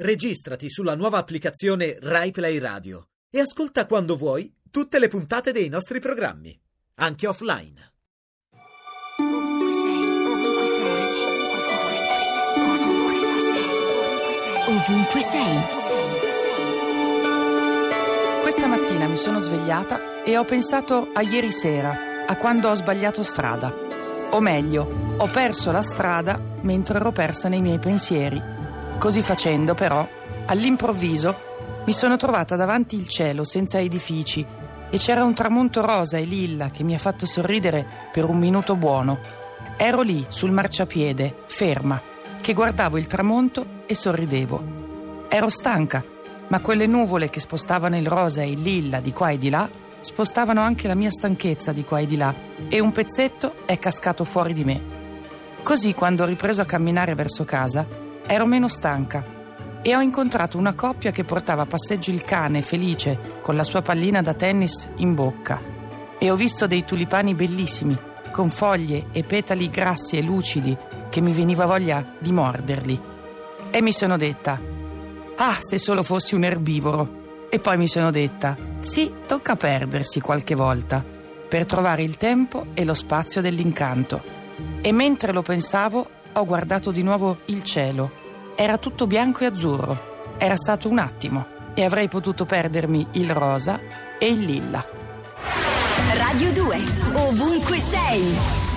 Registrati sulla nuova applicazione RaiPlay Radio e ascolta quando vuoi tutte le puntate dei nostri programmi, anche offline. Ovunque sei. Questa mattina mi sono svegliata e ho pensato a ieri sera, a quando ho sbagliato strada. O meglio, ho perso la strada mentre ero persa nei miei pensieri. Così facendo, però, all'improvviso mi sono trovata davanti il cielo senza edifici e c'era un tramonto rosa e lilla che mi ha fatto sorridere per un minuto buono. Ero lì, sul marciapiede, ferma, che guardavo il tramonto e sorridevo. Ero stanca, ma quelle nuvole che spostavano il rosa e il lilla di qua e di là spostavano anche la mia stanchezza di qua e di là e un pezzetto è cascato fuori di me. Così quando ho ripreso a camminare verso casa ero meno stanca e ho incontrato una coppia che portava a passeggio il cane felice con la sua pallina da tennis in bocca e ho visto dei tulipani bellissimi con foglie e petali grassi e lucidi che mi veniva voglia di morderli. E mi sono detta, ah, se solo fossi un erbivoro. E poi mi sono detta, sì, tocca perdersi qualche volta per trovare il tempo e lo spazio dell'incanto. E mentre lo pensavo, ho guardato di nuovo il cielo. Era tutto bianco e azzurro. Era stato un attimo e avrei potuto perdermi il rosa e il lilla. Radio 2. Ovunque sei.